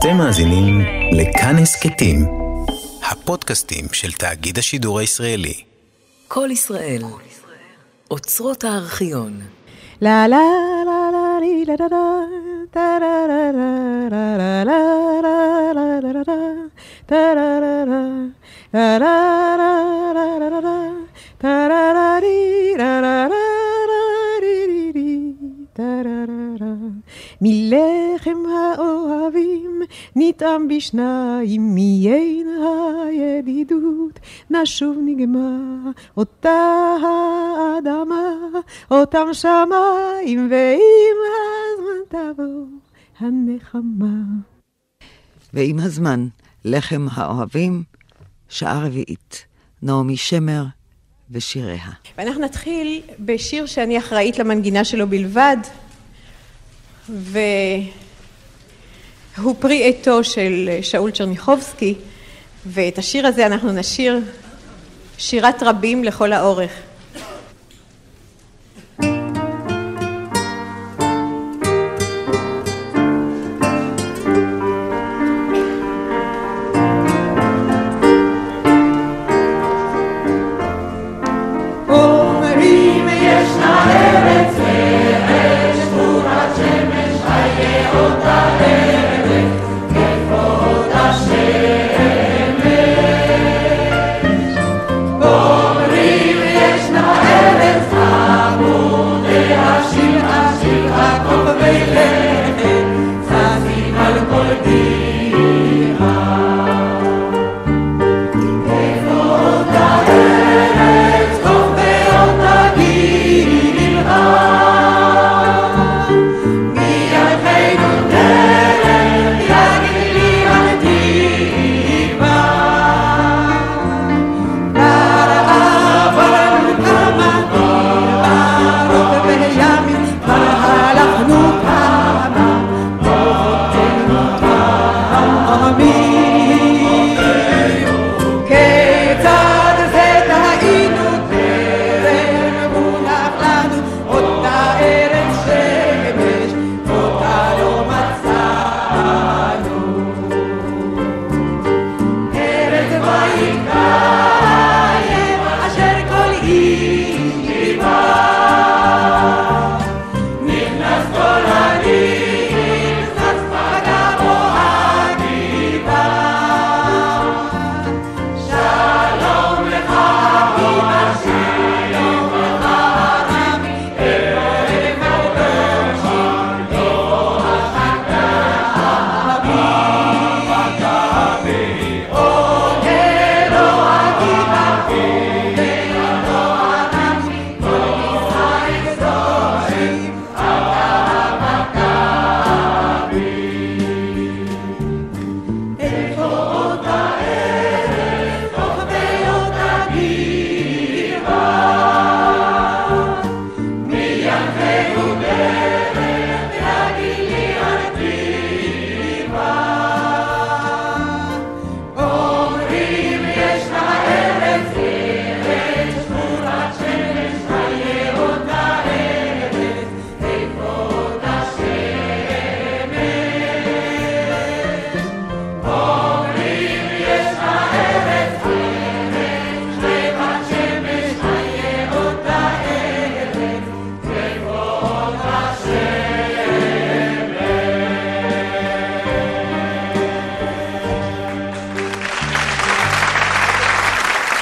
אתם מאזינים לכאן הסכתים, הפודקאסטים של תאגיד השידור הישראלי. כל ישראל, אוצרות הארכיון. לה לה לה לה לי לה לה לה לה לה לה לה לה לה לה לה לה לה טה לה לה לה לה לה לה לה לה לה לה טה לה לה לי לה לה לה לה לי לי לי טה לה לה לה מלחם האוהבים נטעם בשניים מיין הידידות נשוב נגמר אותה האדמה אותם שמיים ועם הזמן תבוא הנחמה. ועם הזמן, לחם האוהבים, שעה רביעית, נעמי שמר ושיריה. ואנחנו נתחיל בשיר שאני אחראית למנגינה שלו בלבד, והוא פרי עטו של שאול צ'רניחובסקי, ואת השיר הזה אנחנו נשיר שירת רבים לכל האורך.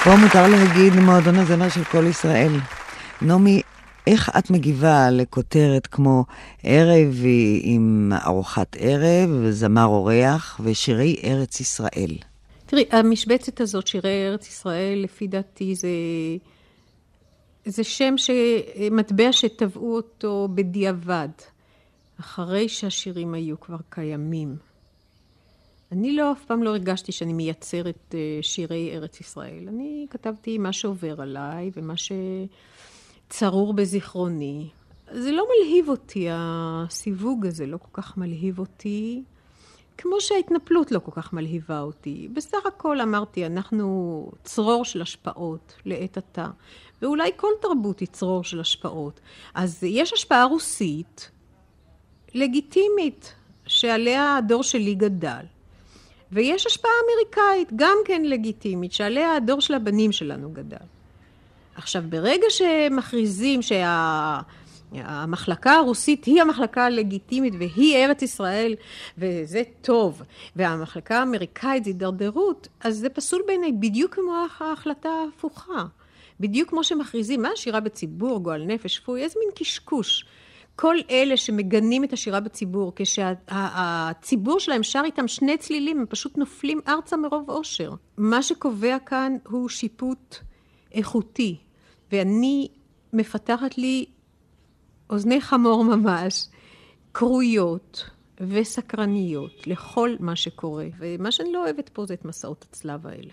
פה מותר להגיד למועדון הזמר של כל ישראל. נעמי, איך את מגיבה לכותרת כמו ערב עם ארוחת ערב, זמר אורח ושירי ארץ ישראל? תראי, המשבצת הזאת, שירי ארץ ישראל, לפי דעתי זה, זה שם, ש... מטבע שטבעו אותו בדיעבד, אחרי שהשירים היו כבר קיימים. אני לא, אף פעם לא הרגשתי שאני מייצרת אה, שירי ארץ ישראל. אני כתבתי מה שעובר עליי ומה שצרור בזיכרוני. זה לא מלהיב אותי, הסיווג הזה לא כל כך מלהיב אותי. כמו שההתנפלות לא כל כך מלהיבה אותי. בסך הכל אמרתי, אנחנו צרור של השפעות לעת עתה, ואולי כל תרבות היא צרור של השפעות. אז יש השפעה רוסית לגיטימית שעליה הדור שלי גדל. ויש השפעה אמריקאית, גם כן לגיטימית, שעליה הדור של הבנים שלנו גדל. עכשיו, ברגע שמכריזים שהמחלקה הרוסית היא המחלקה הלגיטימית והיא ארץ ישראל, וזה טוב, והמחלקה האמריקאית זה הידרדרות, אז זה פסול בעיניי בדיוק כמו ההחלטה ההפוכה. בדיוק כמו שמכריזים, מה השירה בציבור, גועל נפש, שפוי, איזה מין קשקוש. כל אלה שמגנים את השירה בציבור, כשהציבור שלהם שר איתם שני צלילים, הם פשוט נופלים ארצה מרוב אושר. מה שקובע כאן הוא שיפוט איכותי, ואני מפתחת לי אוזני חמור ממש, כרויות וסקרניות לכל מה שקורה. ומה שאני לא אוהבת פה זה את מסעות הצלב האלה.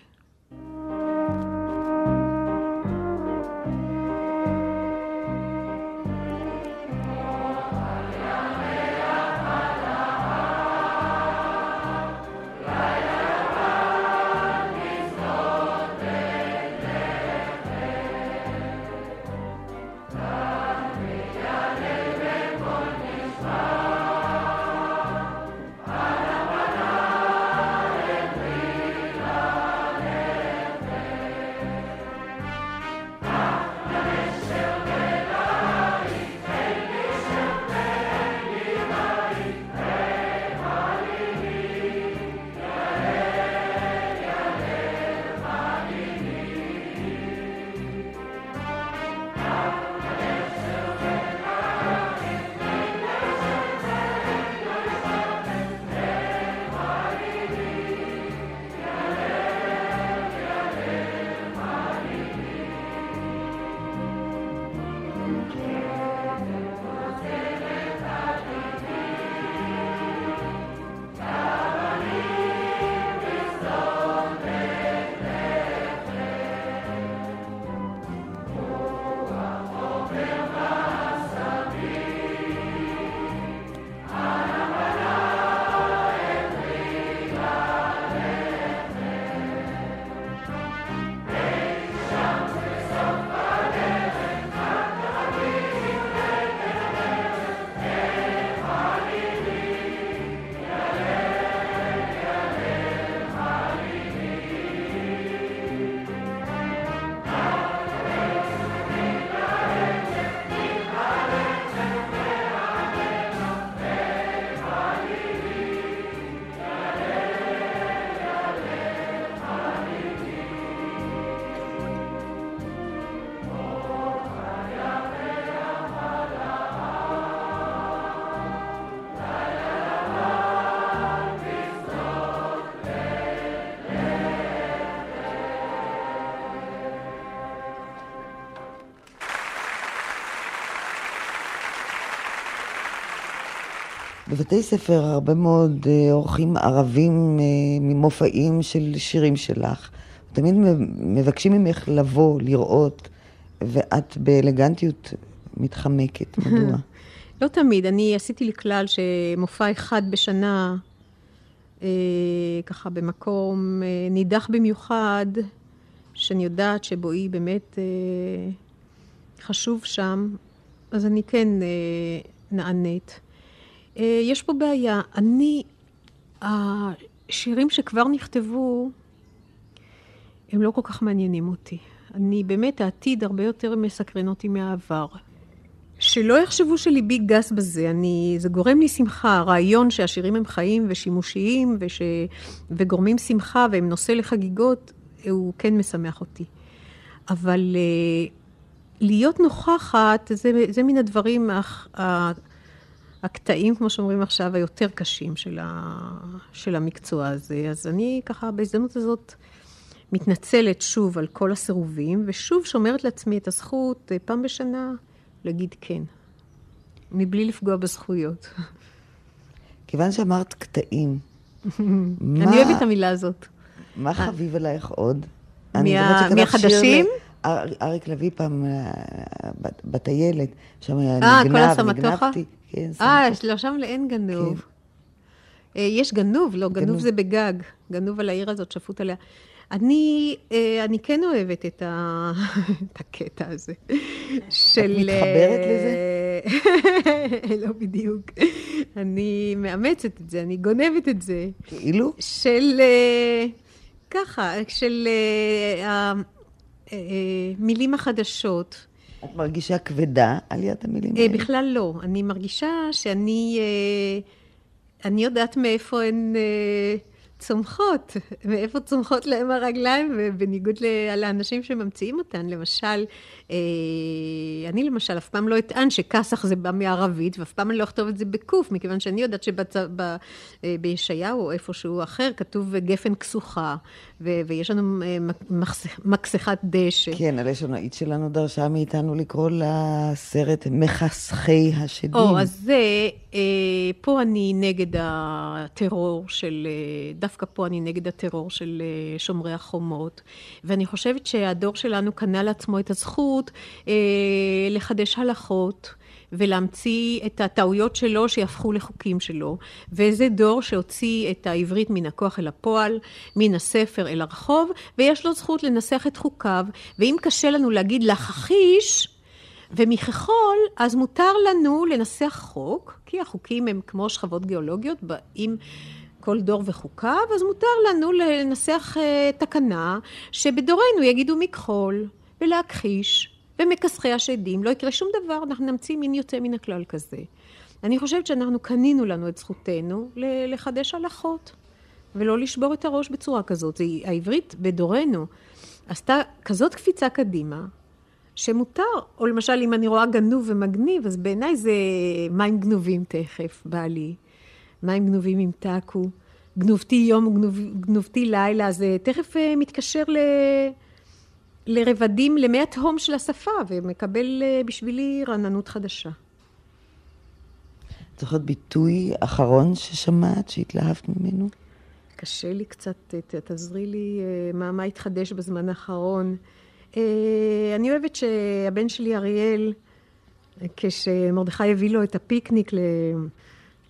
בבתי ספר הרבה מאוד אה, אורחים ערבים אה, ממופעים של שירים שלך. תמיד מבקשים ממך לבוא, לראות, ואת באלגנטיות מתחמקת. מדוע? לא תמיד. אני עשיתי לי כלל שמופע אחד בשנה, אה, ככה במקום אה, נידח במיוחד, שאני יודעת שבואי באמת אה, חשוב שם, אז אני כן אה, נענית. אה, יש פה בעיה. אני, השירים שכבר נכתבו, הם לא כל כך מעניינים אותי. אני באמת, העתיד הרבה יותר מסקרן אותי מהעבר. שלא יחשבו שליבי גס בזה, אני, זה גורם לי שמחה, הרעיון שהשירים הם חיים ושימושיים וש, וגורמים שמחה והם נושא לחגיגות, הוא כן משמח אותי. אבל uh, להיות נוכחת, זה, זה מן הדברים הקטעים, כמו שאומרים עכשיו, היותר קשים של, ה, של המקצוע הזה. אז אני ככה בהזדמנות הזאת מתנצלת שוב על כל הסירובים, ושוב שומרת לעצמי את הזכות אה, פעם בשנה להגיד כן, מבלי לפגוע בזכויות. כיוון שאמרת קטעים, מה... אני אוהבת את המילה הזאת. מה חביב עלייך עוד? מהחדשים? אריק לביא פעם, אה, בטיילת, שם היה נגנב, נגנבתי. כן, אה, לא, שם אין גנוב. כן. אה, יש גנוב, לא, גנוב, גנוב זה בגג. גנוב על העיר הזאת, שפוט עליה. אני, אה, אני כן אוהבת את, ה... את הקטע הזה. של... את מתחברת לזה? לא בדיוק. אני מאמצת את זה, אני גונבת את זה. כאילו? של... אה, ככה, של אה, המילים החדשות. את מרגישה כבדה על יד המילים אה, האלה? בכלל לא. אני מרגישה שאני... אני יודעת מאיפה הן צומחות, מאיפה צומחות להם הרגליים, ובניגוד לאנשים שממציאים אותן. למשל, אה, אני למשל אף פעם לא אטען שכסח זה בא מערבית, ואף פעם אני לא אכתוב את זה בקוף, מכיוון שאני יודעת שבישעיהו או איפשהו אחר כתוב גפן כסוחה, ויש לנו אה, מכסחת דשא. כן, הלשונאית שלנו דרשה מאיתנו לקרוא לסרט מכסחי השדים. או, אז זה, אה, פה אני נגד הטרור של, דווקא פה אני נגד הטרור של שומרי החומות, ואני חושבת שהדור שלנו קנה לעצמו את הזכות. אה, לחדש הלכות. ולהמציא את הטעויות שלו שיהפכו לחוקים שלו. וזה דור שהוציא את העברית מן הכוח אל הפועל, מן הספר אל הרחוב, ויש לו זכות לנסח את חוקיו. ואם קשה לנו להגיד לחכיש ומכחול, אז מותר לנו לנסח חוק, כי החוקים הם כמו שכבות גיאולוגיות, עם כל דור וחוקיו, אז מותר לנו לנסח uh, תקנה שבדורנו יגידו מכחול. ולהכחיש, ומכסחי השדים, לא יקרה שום דבר, אנחנו נמציא מין יוצא מן הכלל כזה. אני חושבת שאנחנו קנינו לנו את זכותנו לחדש הלכות, ולא לשבור את הראש בצורה כזאת. העברית בדורנו עשתה כזאת קפיצה קדימה, שמותר, או למשל אם אני רואה גנוב ומגניב, אז בעיניי זה מים גנובים תכף, בא לי. מים גנובים עם טאקו. גנובתי יום, גנוב, גנובתי לילה, זה תכף אה, מתקשר ל... לרבדים, למי התהום של השפה, ומקבל אה, בשבילי רעננות חדשה. את זוכרת ביטוי אחרון ששמעת, שהתלהבת ממנו? קשה לי קצת, תעזרי לי אה, מה, מה התחדש בזמן האחרון. אני אוהבת שהבן שלי אריאל, כשמרדכי הביא לו את הפיקניק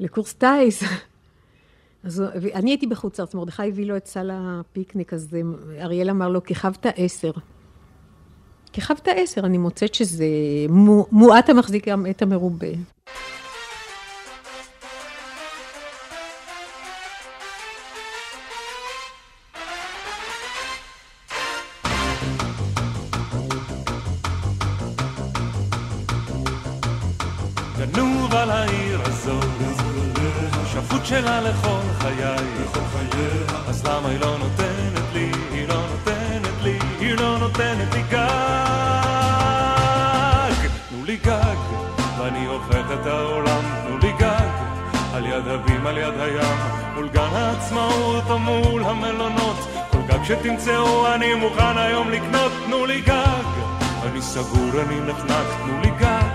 לקורס טיס, אז אני הייתי בחוץ לארץ, מרדכי הביא לו את סל הפיקניק, אז אריאל אמר לו, כיכבת עשר. כיכבת עשר, אני מוצאת שזה מועט המחזיק את המרובה. כל גג שתמצאו אני מוכן היום לקנות, תנו לי גג, אני סגור, אני נחנק, תנו לי גג,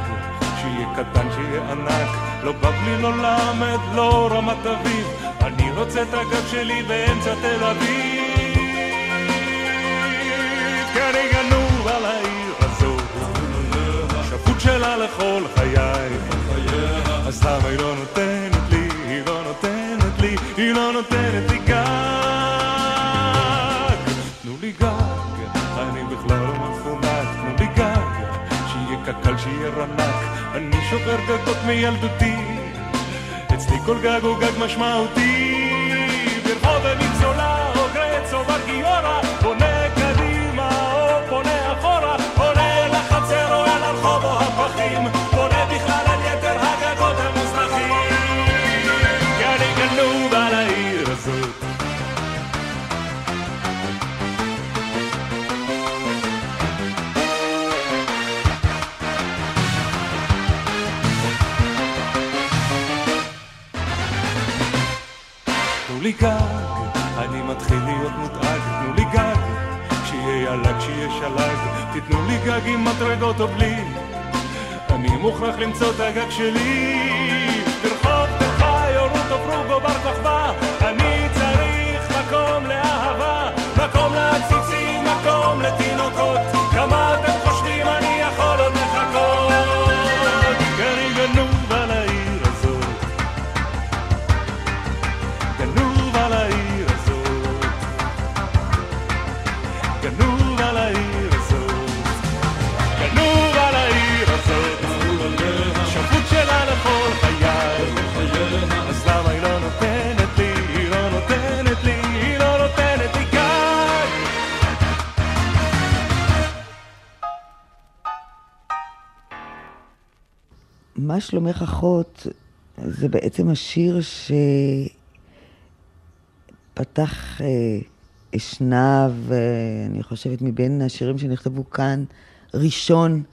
שיהיה קטן, שיהיה ענק, לא בבלי, לא למד, לא רמת אביב, אני רוצה את הגג שלי באמצע תל אביב, כי אני גנוב על העיר הזאת, שפוט שלה לכל חיי. אז למה היא לא נותנת לי, היא לא נותנת לי, היא לא נותנת לי גג? קקל, שיהיה רנק, אני שובר גגות מילדותי, אצלי כל גג הוא גג משמעותי, ברחוב ומגזולה, או גרץ או בר גיורא, לי גג, אני מתחיל להיות מודאג, תנו לי גג, שיהיה ילג, שיהיה שלג, תיתנו לי גג עם מדרגות או בלי, אני מוכרח למצוא את הגג שלי. ברחוב תל חי או רות או פרוג או בר כוכבא, אני צריך מקום לאהבה, מקום לעציצים, מקום לתינוקות. כמה מה שלומך אחות זה בעצם השיר שפתח אה, אשנב, אה, אני חושבת, מבין השירים שנכתבו כאן, ראשון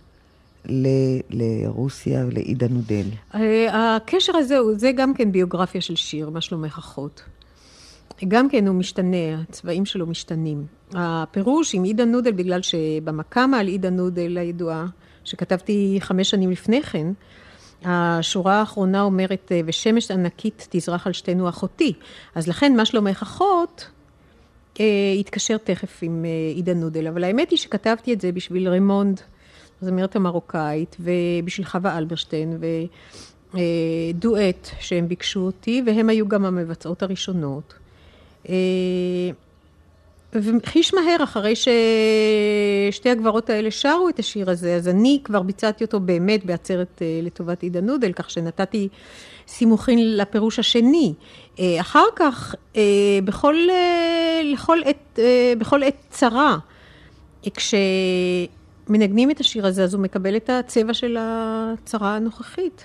ל- לרוסיה ולעידה נודל. אה, הקשר הזה, זה גם כן ביוגרפיה של שיר, מה שלומך אחות. גם כן הוא משתנה, הצבעים שלו משתנים. הפירוש עם עידה נודל, בגלל שבמקאמה על עידה נודל הידועה, שכתבתי חמש שנים לפני כן, השורה האחרונה אומרת, ושמש ענקית תזרח על שתינו אחותי. אז לכן, מה שלומך אחות, אה, יתקשר תכף עם אה, עידה נודל. אבל האמת היא שכתבתי את זה בשביל רמונד, הזמרת המרוקאית, ובשביל חווה אלברשטיין, ודואט שהם ביקשו אותי, והם היו גם המבצעות הראשונות. וחיש מהר, אחרי ששתי הגברות האלה שרו את השיר הזה, אז אני כבר ביצעתי אותו באמת בעצרת אה, לטובת עידה נודל, כך שנתתי סימוכין לפירוש השני. אה, אחר כך, אה, בכל, לכל עת, בכל עת צרה, כשמנגנים את השיר הזה, אז הוא מקבל את הצבע של הצרה הנוכחית.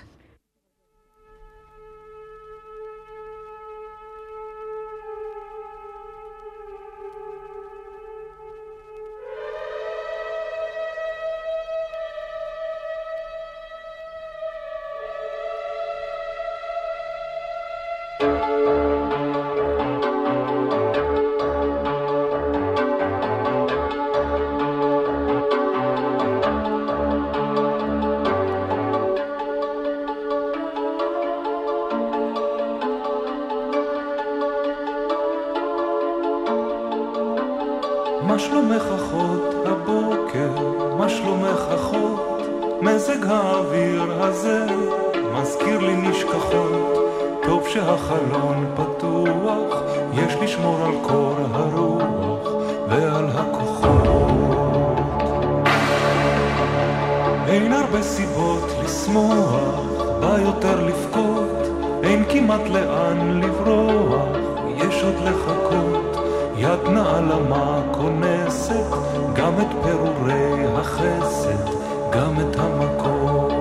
פירורי החסד, גם את המכות.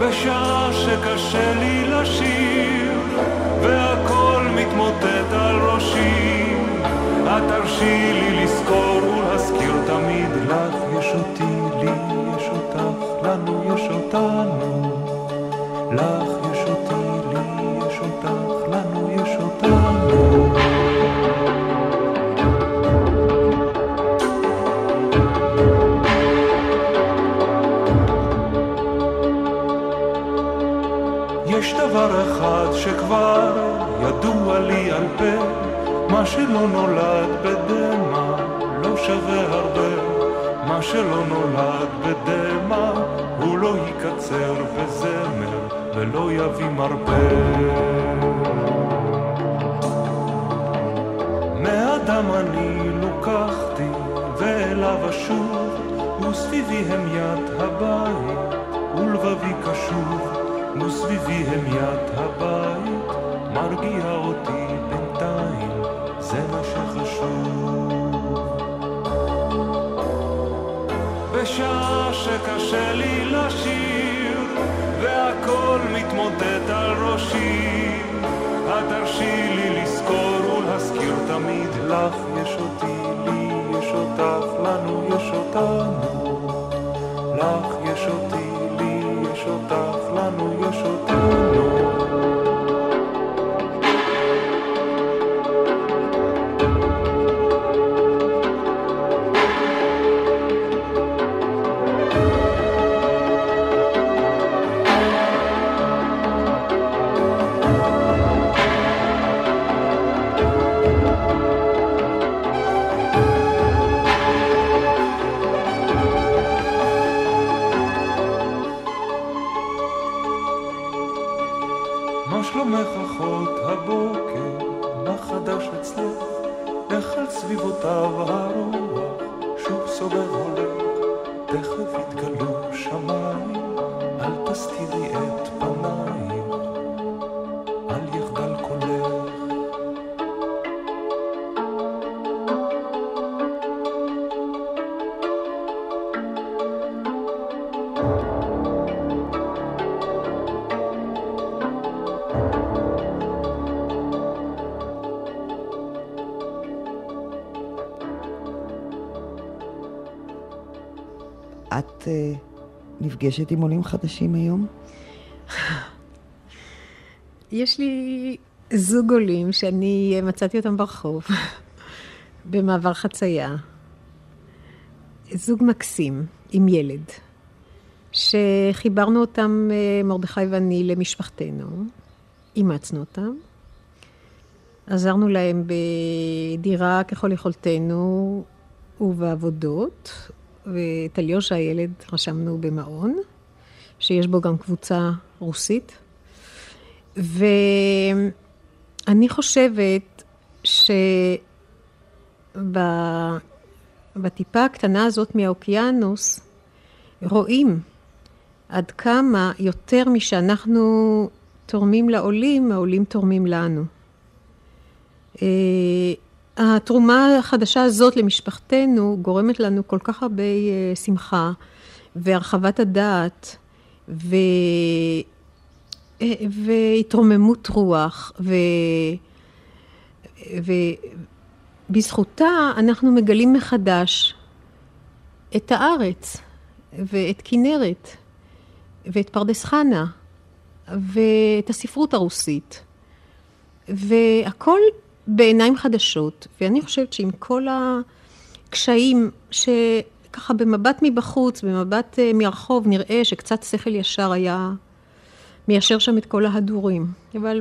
בשעה שקשה לי לשיר, והכל מתמוטט על ראשי, את תרשי לי לזכור ולהזכיר תמיד לך יש אותי, לי יש אותך, לנו יש אותנו. לך לי על פה, מה שלא נולד בדמע לא שווה הרבה, מה שלא נולד בדמע הוא לא יקצר בזמר ולא יביא מרפא. מאדם אני לוקחתי ואליו אשוב, וסביבי הם יד הבית, ולבבי קשוב, וסביבי הם יד הבית, מרגיע אותי בינתיים, זה מה שחשוב. בשעה שקשה לי לשיר, והכל מתמוטט על ראשי, את תרשי לי לזכור ולהזכיר תמיד לך יש אותי, לי יש אותך, לנו יש אותנו. לך נפגשת עם עולים חדשים היום? יש לי זוג עולים שאני מצאתי אותם ברחוב, במעבר חצייה. זוג מקסים, עם ילד, שחיברנו אותם, אה, מרדכי ואני, למשפחתנו, אימצנו אותם, עזרנו להם בדירה ככל יכולתנו ובעבודות, ואת אליושה הילד רשמנו במעון, שיש בו גם קבוצה רוסית. ואני חושבת שבטיפה הקטנה הזאת מהאוקיינוס רואים עד כמה יותר משאנחנו תורמים לעולים, העולים תורמים לנו. התרומה החדשה הזאת למשפחתנו גורמת לנו כל כך הרבה אה, שמחה והרחבת הדעת ו... אה, והתרוממות רוח, ו... ובזכותה אנחנו מגלים מחדש את הארץ ואת כנרת ואת פרדס חנה ואת הספרות הרוסית והכל בעיניים חדשות ואני חושבת שעם כל הקשיים שככה במבט מבחוץ, במבט אה, מרחוב נראה שקצת שכל ישר היה מיישר שם את כל ההדורים. אבל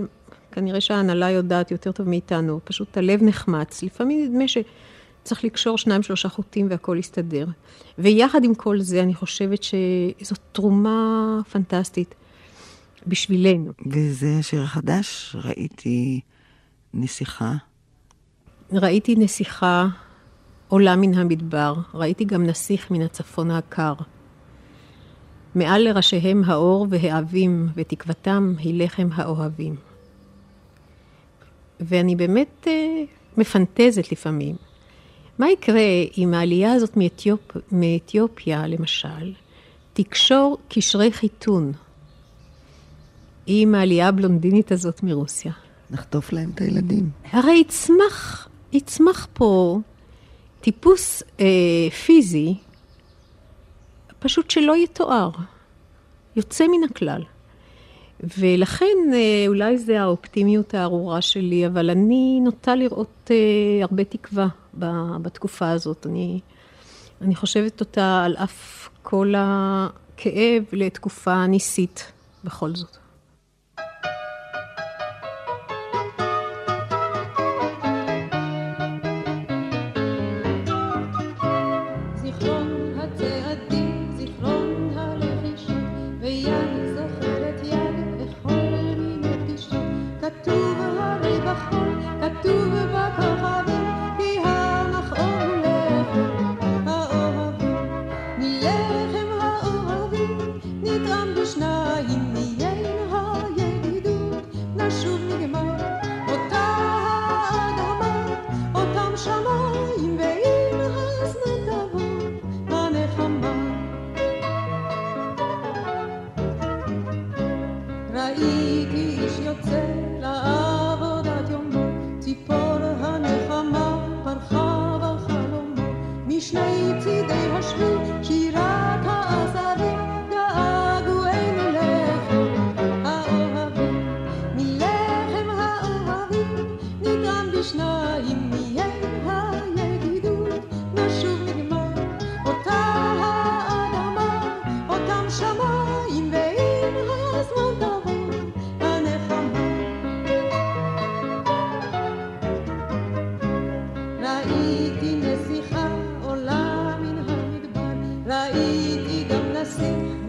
כנראה שההנהלה יודעת יותר טוב מאיתנו, פשוט הלב נחמץ. לפעמים נדמה שצריך לקשור שניים שלושה חוטים והכל יסתדר. ויחד עם כל זה, אני חושבת שזאת תרומה פנטסטית בשבילנו. וזה השיר החדש, ראיתי נסיכה. ראיתי נסיכה עולה מן המדבר, ראיתי גם נסיך מן הצפון הקר. מעל לראשיהם האור והאבים, ותקוותם היא לחם האוהבים. ואני באמת אה, מפנטזת לפעמים. מה יקרה אם העלייה הזאת מאתיופ... מאתיופיה, למשל, תקשור קשרי חיתון עם העלייה הבלונדינית הזאת מרוסיה? נחטוף להם את הילדים. הרי יצמח, יצמח פה טיפוס אה, פיזי פשוט שלא יתואר, יוצא מן הכלל. ולכן אה, אולי זה האופטימיות הארורה שלי, אבל אני נוטה לראות אה, הרבה תקווה בתקופה הזאת. אני, אני חושבת אותה על אף כל הכאב לתקופה ניסית בכל זאת. ראיתי גם נסיך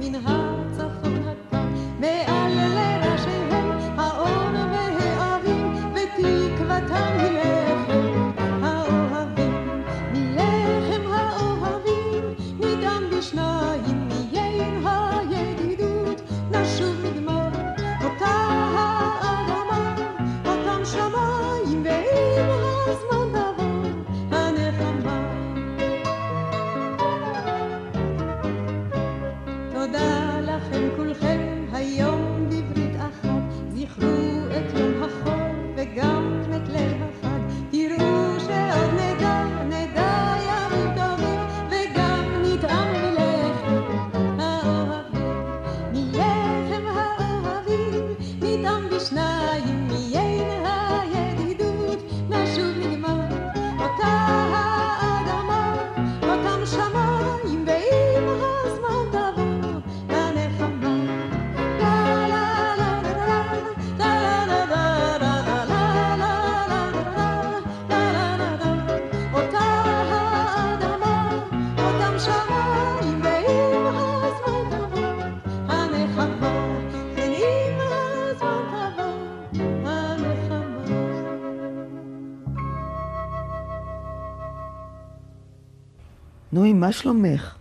מה שלומך?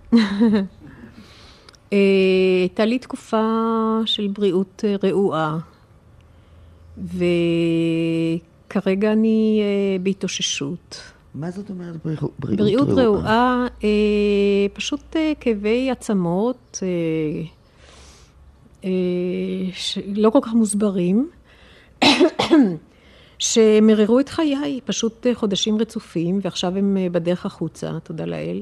אה, הייתה לי תקופה של בריאות אה, רעועה, וכרגע אני אה, בהתאוששות. מה זאת אומרת בריאות, בריאות, בריאות רעועה, אה, פשוט אה, כאבי עצמות, אה, אה, שלא כל כך מוסברים, שמררו את חיי, פשוט אה, חודשים רצופים, ועכשיו הם אה, בדרך החוצה, תודה לאל.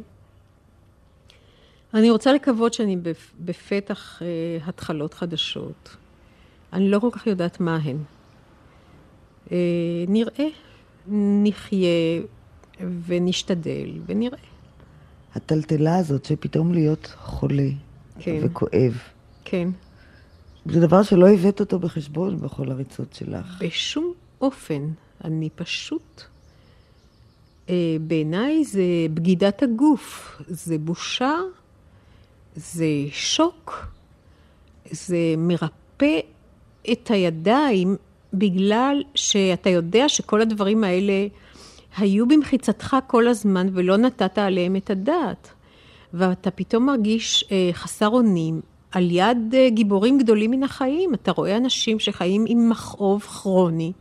אני רוצה לקוות שאני בפ- בפתח אה, התחלות חדשות. אני לא כל כך יודעת מה הן. אה, נראה, נחיה ונשתדל ונראה. הטלטלה הזאת שפתאום להיות חולה כן. וכואב, כן. זה דבר שלא הבאת אותו בחשבון בכל הריצות שלך. בשום אופן. אני פשוט... אה, בעיניי זה בגידת הגוף, זה בושה, זה שוק, זה מרפא את הידיים בגלל שאתה יודע שכל הדברים האלה היו במחיצתך כל הזמן ולא נתת עליהם את הדעת. ואתה פתאום מרגיש אה, חסר אונים על יד אה, גיבורים גדולים מן החיים. אתה רואה אנשים שחיים עם מכאוב כרוני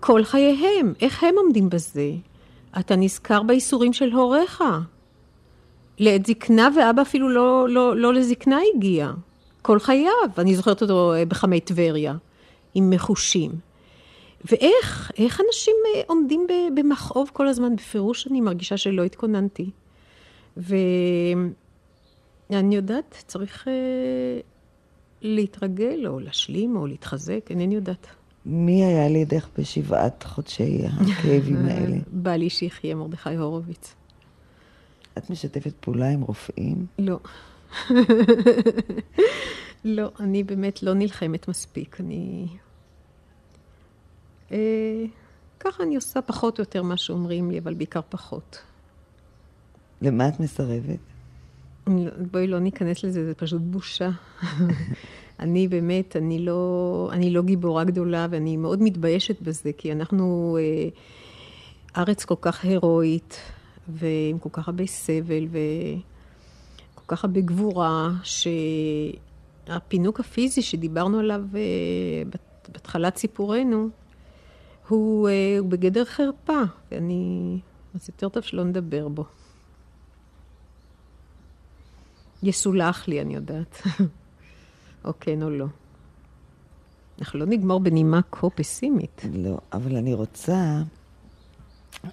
כל חייהם. איך הם עומדים בזה? אתה נזכר בייסורים של הוריך. לעת זקנה, ואבא אפילו לא, לא, לא לזקנה הגיע. כל חייו. אני זוכרת אותו אה, בחמי טבריה, עם מחושים. ואיך, איך אנשים אה, עומדים במכאוב כל הזמן? בפירוש אני מרגישה שלא התכוננתי. ואני יודעת, צריך אה, להתרגל, או להשלים, או להתחזק, אינני יודעת. מי היה לידך בשבעת חודשי הכאבים האלה? בעלי שיחיה, מרדכי הורוביץ. את משתפת פעולה עם רופאים? לא. לא, אני באמת לא נלחמת מספיק. אני... אה, ככה אני עושה פחות או יותר מה שאומרים לי, אבל בעיקר פחות. למה את מסרבת? לא- בואי לא ניכנס לזה, זה פשוט בושה. אני באמת, אני לא, אני לא גיבורה גדולה, ואני מאוד מתביישת בזה, כי אנחנו אה, ארץ כל כך הירואית, ועם כל כך הרבה סבל, וכל כך הרבה גבורה, שהפינוק הפיזי שדיברנו עליו אה, בהתחלת סיפורנו, הוא, אה, הוא בגדר חרפה, ואני... אז יותר טוב שלא נדבר בו. יסולח לי, אני יודעת. או כן או לא. אנחנו לא נגמור בנימה כה פסימית. לא, אבל אני רוצה,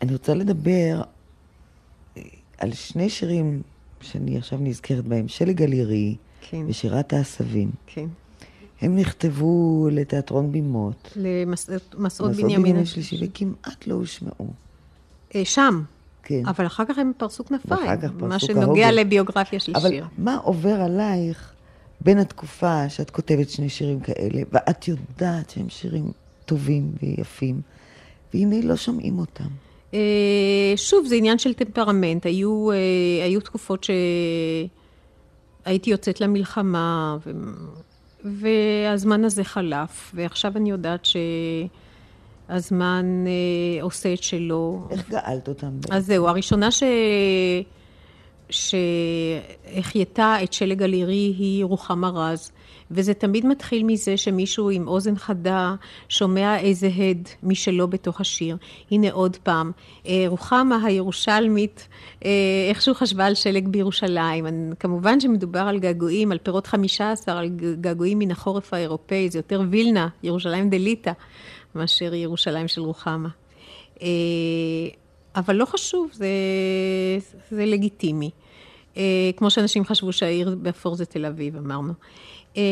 אני רוצה לדבר על שני שירים שאני עכשיו נזכרת בהם, שלג הלירי כן, ושירת העשבים. כן. הם נכתבו לתיאטרון בימות. למסעות מסעות בנימין השלישי, וכמעט לא הושמעו. אה, שם. כן. אבל אחר כך הם פרסו כנפיים. ואחר כך פרסו מה שנוגע כהוגן. לביוגרפיה של אבל שיר. מה עובר עלייך בין התקופה שאת כותבת שני שירים כאלה, ואת יודעת שהם שירים טובים ויפים, והנה לא שומעים אותם. אה, שוב, זה עניין של טמפרמנט. היו, אה, היו תקופות שהייתי יוצאת למלחמה, ו... והזמן הזה חלף, ועכשיו אני יודעת שהזמן אה, עושה את שלו. איך גאלת אותם? אז זהו, הראשונה ש... שהחייתה את שלג הלירי היא רוחמה רז. וזה תמיד מתחיל מזה שמישהו עם אוזן חדה שומע איזה הד משלו בתוך השיר. הנה עוד פעם, אה, רוחמה הירושלמית אה, איכשהו חשבה על שלג בירושלים. כמובן שמדובר על געגועים, על פירות חמישה עשר, על געגועים מן החורף האירופאי, זה יותר וילנה, ירושלים דליטה, מאשר ירושלים של רוחמה. אבל לא חשוב, זה, זה לגיטימי. אה, כמו שאנשים חשבו שהעיר באפור זה תל אביב, אמרנו. אה,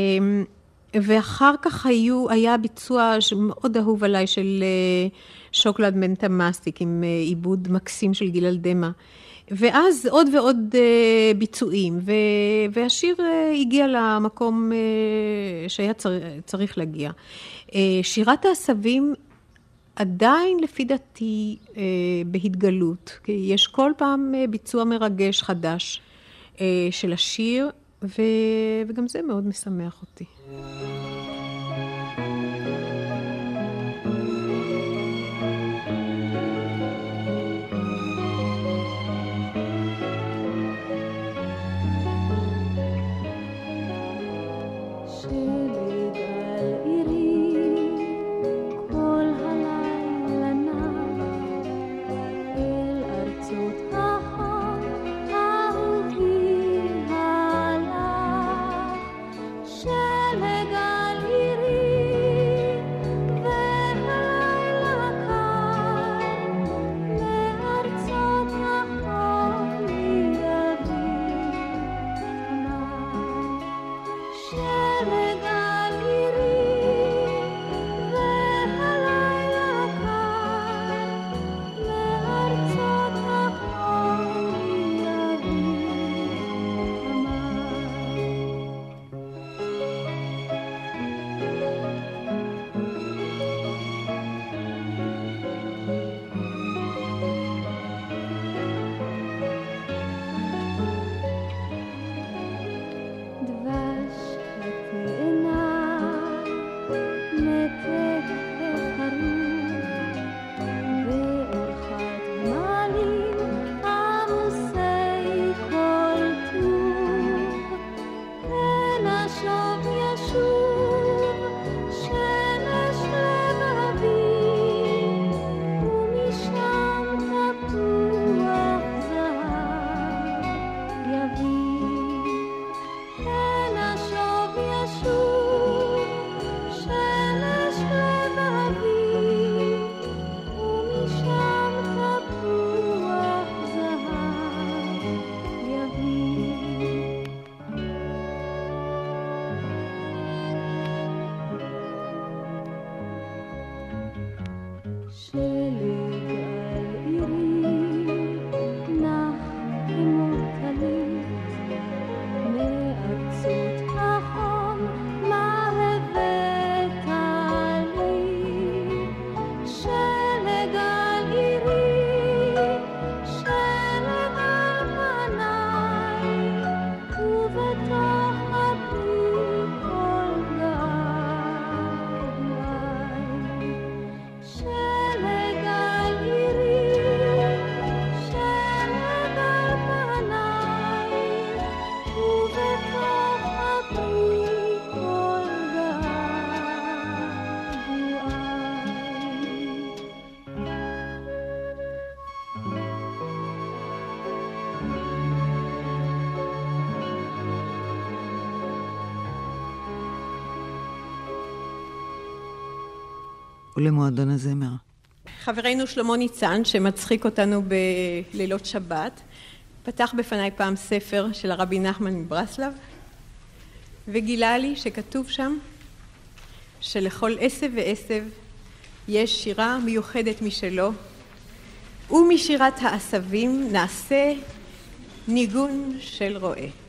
ואחר כך היו, היה ביצוע שמאוד אהוב עליי של אה, שוקולד מנטה מסטיק עם עיבוד מקסים של גילל דמע. ואז עוד ועוד ביצועים, ו, והשיר הגיע למקום שהיה צר, צריך להגיע. שירת העשבים עדיין לפי דעתי בהתגלות, כי יש כל פעם ביצוע מרגש חדש של השיר, ו, וגם זה מאוד משמח אותי. ולמועדון הזמר. חברנו שלמה ניצן, שמצחיק אותנו בלילות שבת, פתח בפניי פעם ספר של הרבי נחמן מברסלב, וגילה לי שכתוב שם שלכל עשב ועשב יש שירה מיוחדת משלו, ומשירת העשבים נעשה ניגון של רועה.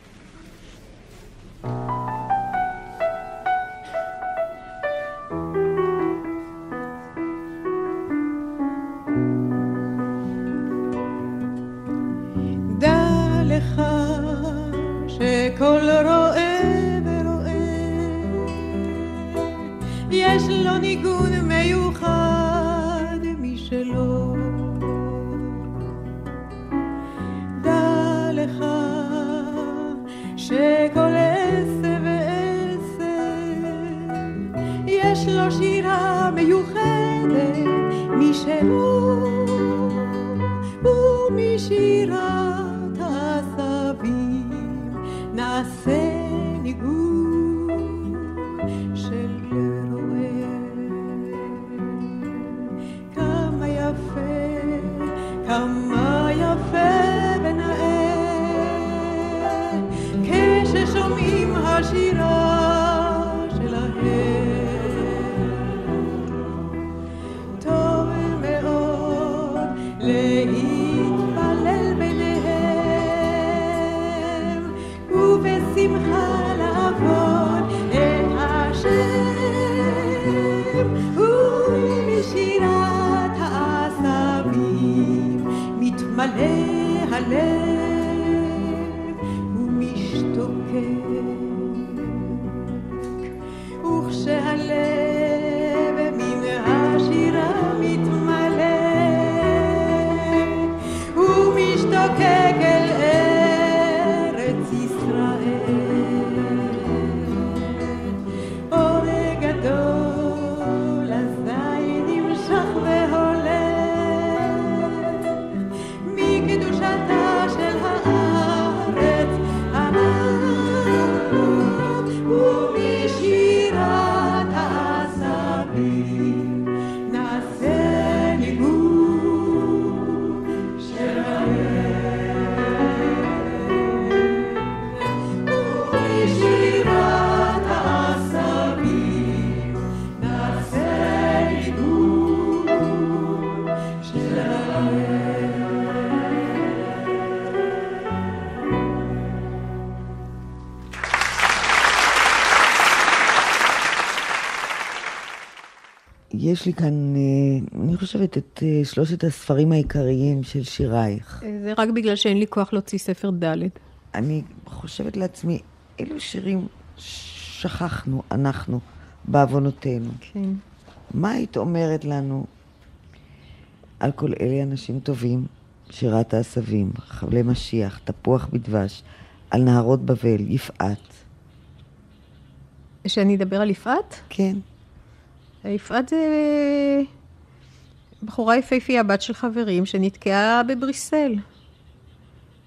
יש לי כאן, אה, אני חושבת, את אה, שלושת הספרים העיקריים של שירייך. זה רק בגלל שאין לי כוח להוציא ספר ד'. אני חושבת לעצמי, אילו שירים שכחנו, אנחנו, בעוונותינו. כן. מה היית אומרת לנו על כל אלה אנשים טובים? שירת העשבים, חבלי משיח, תפוח בדבש, על נהרות בבל, יפעת. שאני אדבר על יפעת? כן. יפעת זה בחורה יפהפייה, בת של חברים, שנתקעה בבריסל.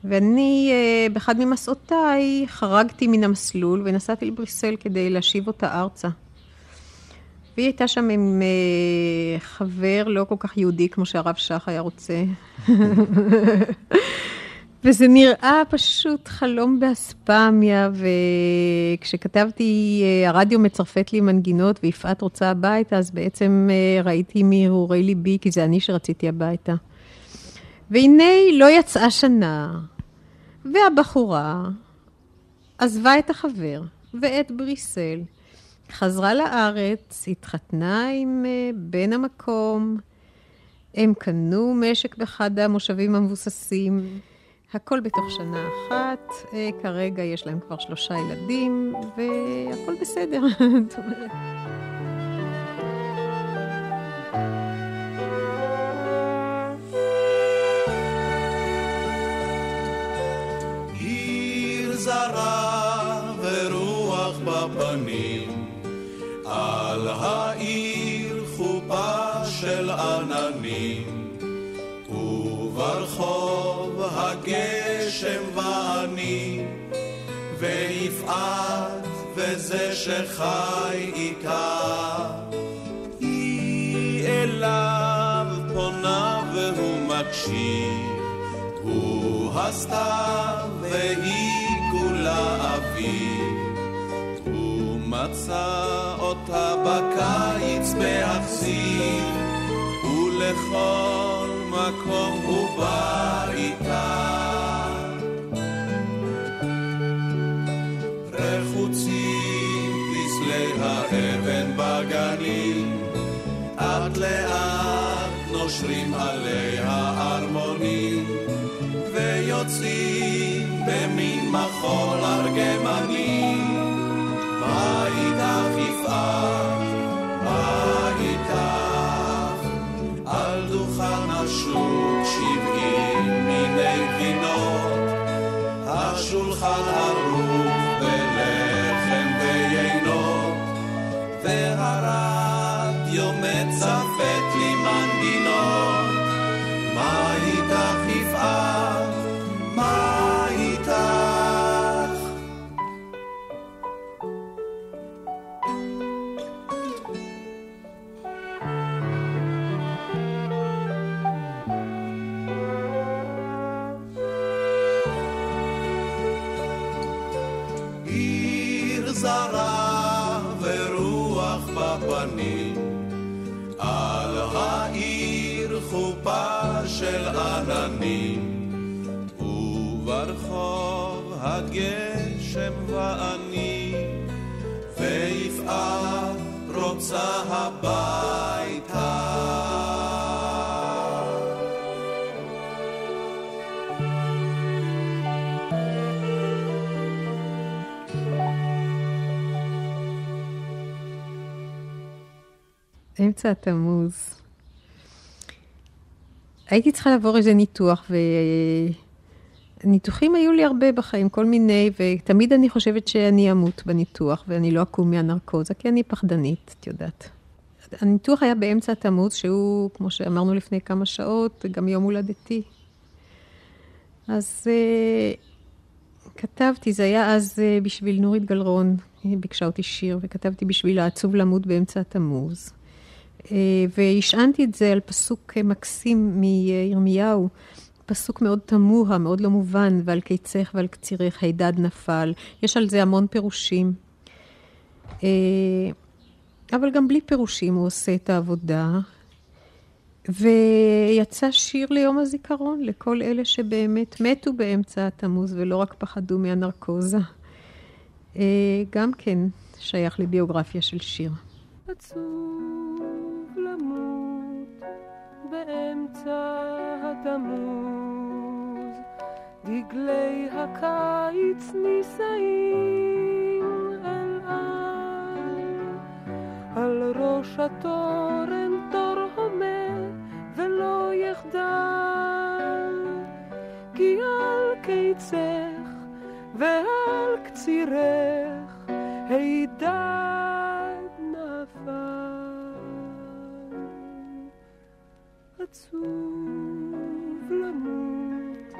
ואני, אה, באחד ממסעותיי, חרגתי מן המסלול ונסעתי לבריסל כדי להשיב אותה ארצה. והיא הייתה שם עם אה, חבר לא כל כך יהודי כמו שהרב שך היה רוצה. וזה נראה פשוט חלום באספמיה, וכשכתבתי, אה, הרדיו מצרפת לי מנגינות ויפעת רוצה הביתה, אז בעצם אה, ראיתי מהרהורי ליבי, כי זה אני שרציתי הביתה. והנה לא יצאה שנה, והבחורה עזבה את החבר ואת בריסל, חזרה לארץ, התחתנה עם אה, בן המקום, הם קנו משק באחד המושבים המבוססים. הכל בתוך שנה אחת, אה, כרגע יש להם כבר שלושה ילדים, והכל בסדר. זרה של עננים, וברחוב הגשם ואני, ויפעת וזה שחי איתה. היא אליו פונה והוא מקשיב, הוא הסתיו והיא כולה אביב. הוא מצא אותה בקיץ באכזיב, ולכל מקום הוא נושרים עלי הארמונים, ויוצאים במין מחול ארגמני. בפנים, על העיר חופה של עננים, וברחוב הגשם ואני, ויפעת רוצה הביתה. באמצע התמוז. הייתי צריכה לעבור איזה ניתוח, וניתוחים היו לי הרבה בחיים, כל מיני, ותמיד אני חושבת שאני אמות בניתוח, ואני לא אקום מהנרקוזה, כי אני פחדנית, את יודעת. הניתוח היה באמצע התמוז, שהוא, כמו שאמרנו לפני כמה שעות, גם יום הולדתי. אז uh, כתבתי, זה היה אז uh, בשביל נורית גלרון, היא ביקשה אותי שיר, וכתבתי בשביל העצוב למות באמצע התמוז. Uh, והשענתי את זה על פסוק מקסים מירמיהו, פסוק מאוד תמוה, מאוד לא מובן, ועל קיצך ועל קצירך הידד נפל. יש על זה המון פירושים. Uh, אבל גם בלי פירושים הוא עושה את העבודה. ויצא שיר ליום הזיכרון לכל אלה שבאמת מתו באמצע התמוז ולא רק פחדו מהנרקוזה. אה, גם כן שייך לביוגרפיה של שיר. עצוב באמצע התמוז, דגלי הקיץ נישאים אל על, על ראש התורן תור הומה ולא יחדל, כי על קיצך ועל קצירך הידד עצוב למות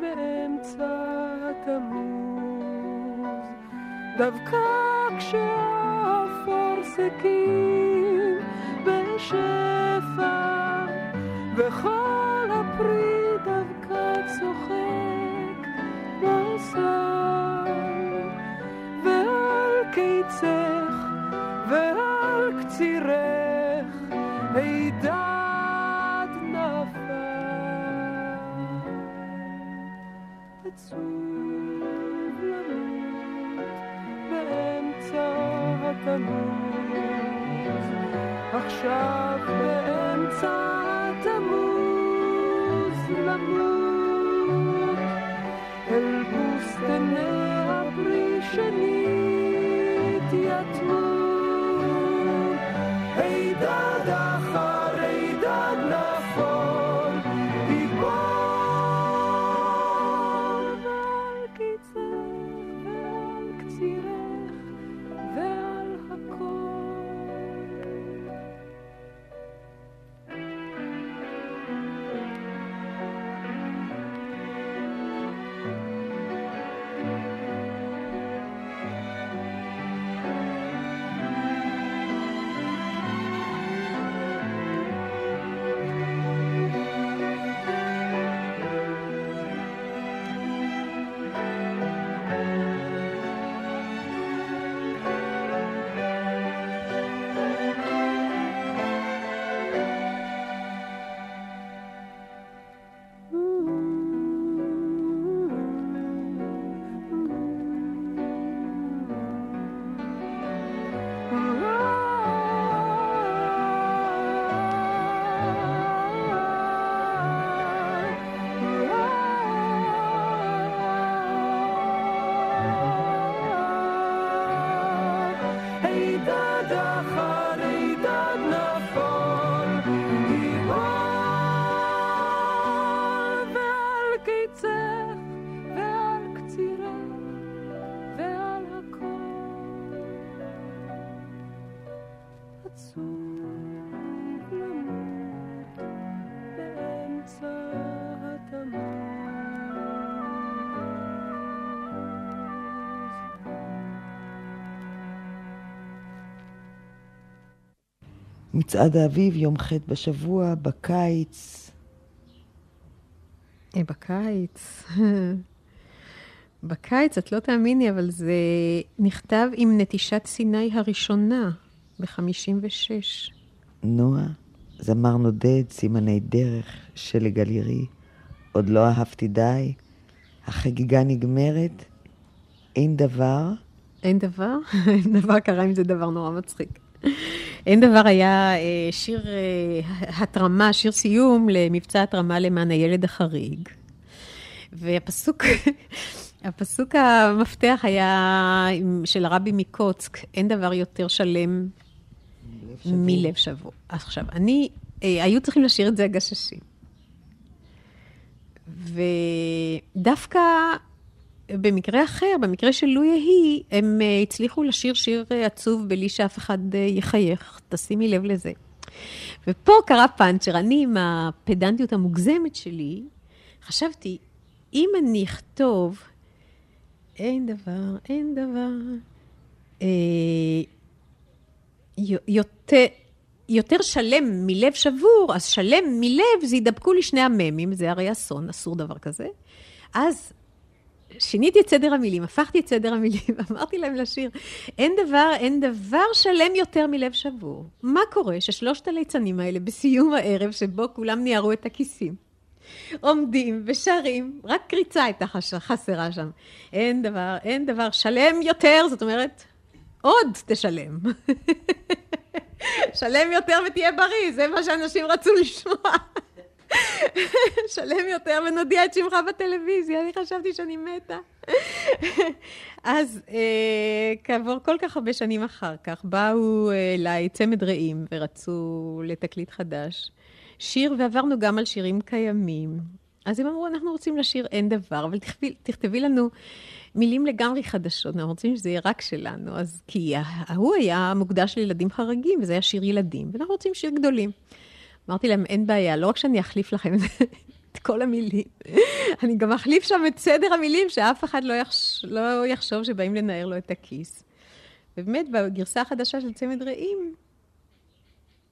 באמצע התמוז, דווקא כשהאפור סכין התמוז, עכשיו באמצע התמוז למות, אל בוסתני הפרי שנית יתמו. הידד אחר מצעד האביב, יום ח' בשבוע, בקיץ. אה, בקיץ. בקיץ, את לא תאמיני, אבל זה נכתב עם נטישת סיני הראשונה, ב-56. נועה, זמר נודד, סימני דרך, שלי גלירי, עוד לא אהבתי די, החגיגה נגמרת, אין דבר, אין דבר? אין דבר קרה עם זה דבר נורא מצחיק. אין דבר היה אה, שיר אה, התרמה, שיר סיום למבצע התרמה למען הילד החריג. והפסוק, הפסוק המפתח היה של הרבי מקוצק, אין דבר יותר שלם. מלב שבור. עכשיו, אני, אה, היו צריכים לשיר את זה הגששים. ודווקא במקרה אחר, במקרה של לו יהי, הם אה, הצליחו לשיר שיר אה, עצוב בלי שאף אחד אה, יחייך. תשימי לב לזה. ופה קרה פאנצ'ר. אני, עם הפדנטיות המוגזמת שלי, חשבתי, אם אני אכתוב, אין דבר, אין דבר, יותר, יותר שלם מלב שבור, אז שלם מלב, זה ידבקו לי שני הממים, זה הרי אסון, אסור דבר כזה. אז שיניתי את סדר המילים, הפכתי את סדר המילים, אמרתי להם לשיר, אין דבר, אין דבר שלם יותר מלב שבור. מה קורה ששלושת הליצנים האלה בסיום הערב, שבו כולם ניערו את הכיסים, עומדים ושרים, רק קריצה הייתה חסרה שם. אין דבר, אין דבר שלם יותר, זאת אומרת, עוד תשלם. שלם יותר ותהיה בריא, זה מה שאנשים רצו לשמוע. שלם יותר ונודיע את שמך בטלוויזיה, אני חשבתי שאני מתה. אז אה, כעבור כל כך הרבה שנים אחר כך, באו אה, אליי צמד רעים ורצו לתקליט חדש. שיר, ועברנו גם על שירים קיימים. אז הם אמרו, אנחנו רוצים לשיר אין דבר, אבל תכתבי, תכתבי לנו מילים לגמרי חדשות, אנחנו רוצים שזה יהיה רק שלנו. אז כי ההוא היה מוקדש לילדים חריגים, וזה היה שיר ילדים, ואנחנו רוצים שיר גדולים. אמרתי להם, אין בעיה, לא רק שאני אחליף לכם את כל המילים, אני גם אחליף שם את סדר המילים, שאף אחד לא, יחש... לא יחשוב שבאים לנער לו את הכיס. ובאמת, בגרסה החדשה של צמד רעים,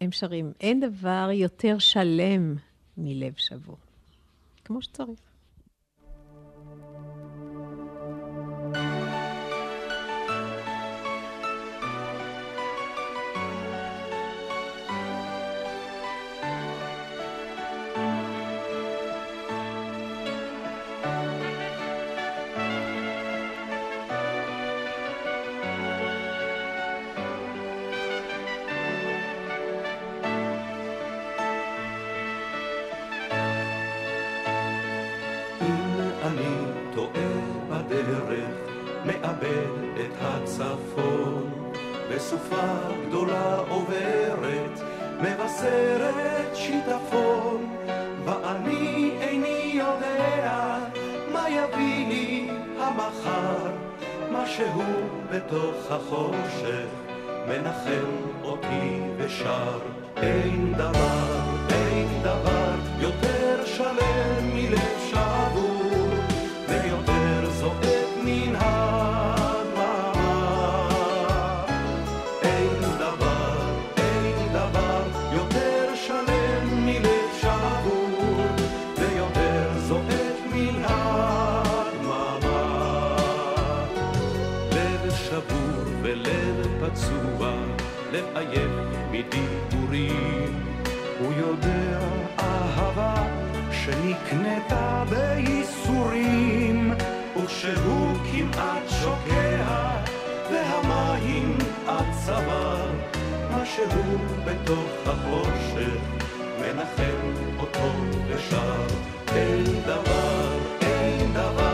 הם שרים, אין דבר יותר שלם מלב שבור. כמו שצריך. בסופה גדולה עוברת, מבשרת שיטפון, ואני איני יודע מה יביא לי המחר, משהו בתוך החושך מנחם אותי ושר. אין דבר, אין דבר עייף מדיבורים. הוא יודע אהבה שנקנתה בייסורים, וכשהוא כמעט שוקע, והמים עד צוואר, משהו בתוך החושך מנחם אותו ושר. אין דבר, אין דבר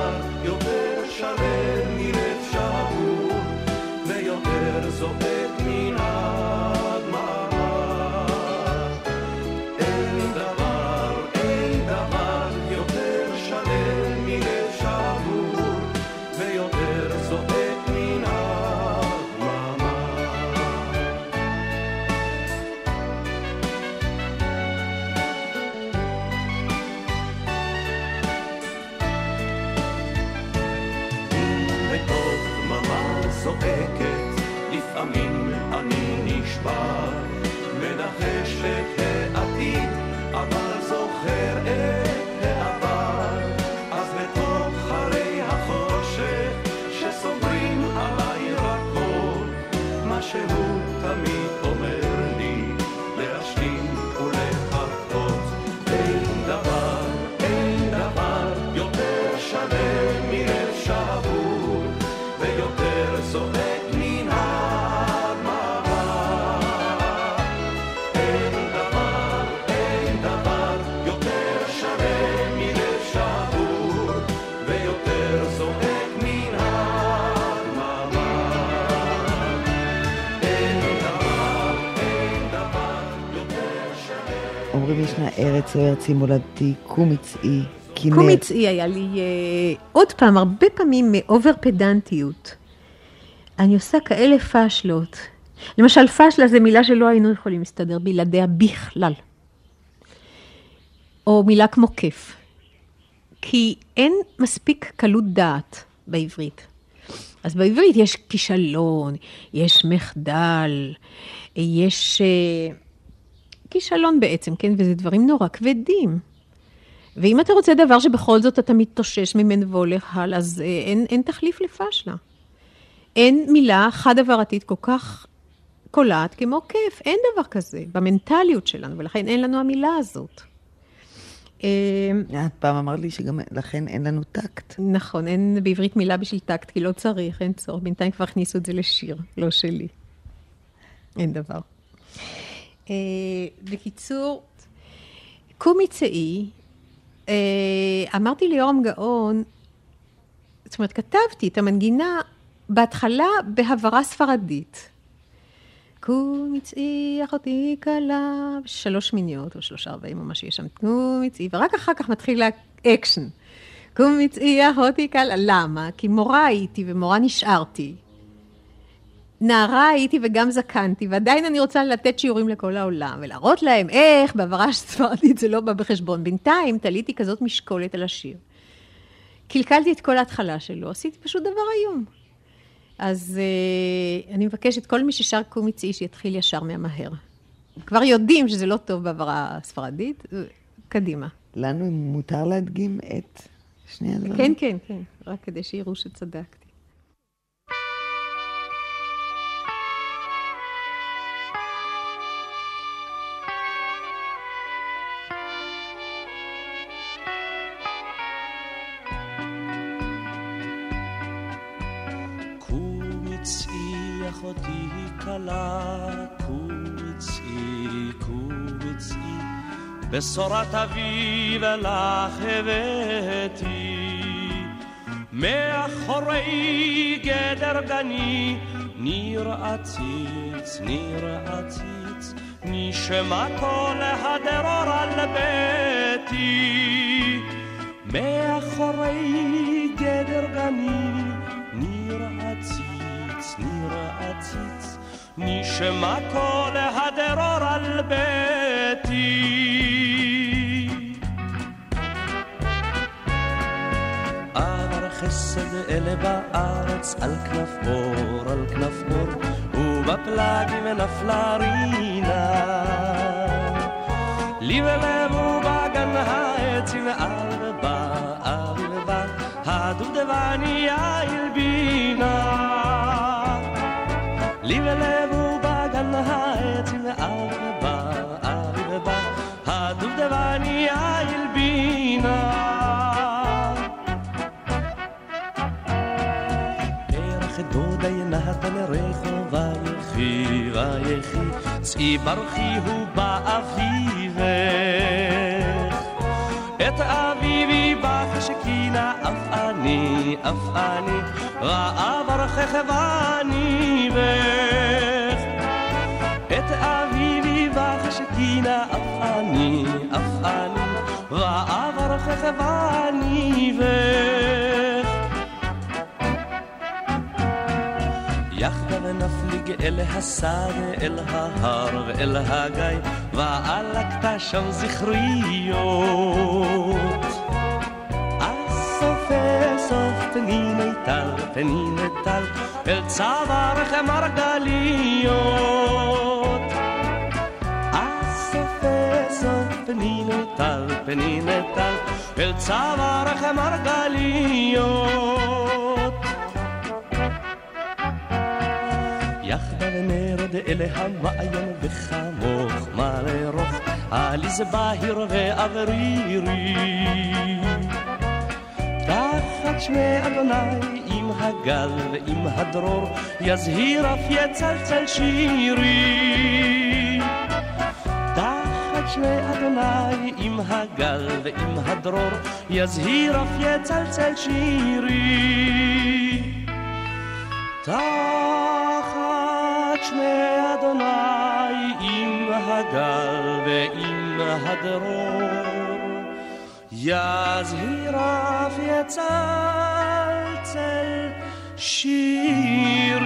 אומרים ישנה ארץ, לא ארצי מולדתי, קום יצאי, כנר. קום יצאי היה לי אה, עוד פעם, הרבה פעמים מאובר פדנטיות. אני עושה כאלה פאשלות. למשל, פאשלה זה מילה שלא היינו יכולים להסתדר בלעדיה בכלל. או מילה כמו כיף. כי אין מספיק קלות דעת בעברית. אז בעברית יש כישלון, יש מחדל, יש אה, כישלון בעצם, כן? וזה דברים נורא כבדים. ואם אתה רוצה דבר שבכל זאת אתה מתאושש ממנו והולך הלאה, אז אה, אין, אין תחליף לפשלה. אין מילה חד-עברתית כל כך קולעת כמו כיף, אין דבר כזה במנטליות שלנו, ולכן אין לנו המילה הזאת. אה, את פעם אמרת לי שגם לכן אין לנו טקט. נכון, אין בעברית מילה בשביל טקט, כי לא צריך, אין צורך. בינתיים כבר הכניסו את זה לשיר, לא שלי. אין דבר. אה, בקיצור, קומי צאי, אה, אמרתי ליורם גאון, זאת אומרת, כתבתי את המנגינה בהתחלה בהברה ספרדית. קומי צאי אחותי כלה, שלוש שמיניות או שלושה רבעים או מה שיש שם, קומי צאי, ורק אחר כך מתחיל האקשן. קומי צאי אחותי כלה, למה? כי מורה הייתי ומורה נשארתי. נערה הייתי וגם זקנתי, ועדיין אני רוצה לתת שיעורים לכל העולם, ולהראות להם איך בהעברה ספרדית זה לא בא בחשבון. בינתיים תליתי כזאת משקולת על השיר. קלקלתי את כל ההתחלה שלו, עשיתי פשוט דבר איום. אז uh, אני מבקשת, כל מי ששר קומי צאי, שיתחיל ישר מהמהר. כבר יודעים שזה לא טוב בהעברה ספרדית, קדימה. לנו מותר להדגים את שני הדברים? כן, כן, כן, רק כדי שיראו שצדקתי. בשורת אביב לך הבאתי. מאחורי גדר גני, ניר עציץ, ניר עציץ, נשמע קול הדרור על ביתי. מאחורי גדר גני, ניר עציץ, ניר עציץ, נשמע קול הדרור על ביתי. חסד אלה בארץ על כנף אור, על כנף אור, ובפלגים נפלה רינה. לי ולב ובגן העצים באביב בא, הדובדבניה הלבינה. לי ולב ויחי צאי ברכי הוא באביבך את אביבי בחשקינה אף אני אף אני ראה ברכך ואני בך את אביבי בחשקינה אף אני אף אני ראה ברכך ואני בך יחדיו נפליג אל השדה, אל ההר ואל הגיא, ועלקת שם זכריות. אז סוף סוף פניני טל, פניני טל, אל צווארך מרגליות. אז סוף סוף פניני טל, פניני טל, אל צווארך מרגליות. יחדיו נרד אל המעיין וחמוך מלא רוך, עליז בהיר ואוורירי. תחת שמי אדוני עם הגל ועם הדרור, יזהיר אף יצלצל שירי. תחת שמי אדוני עם הגל ועם הדרור, יזהיר אף יצלצל שירי. תחת את שמי אדוני עם הגל ועם הדרור. יזהיר אף יצלצל שירי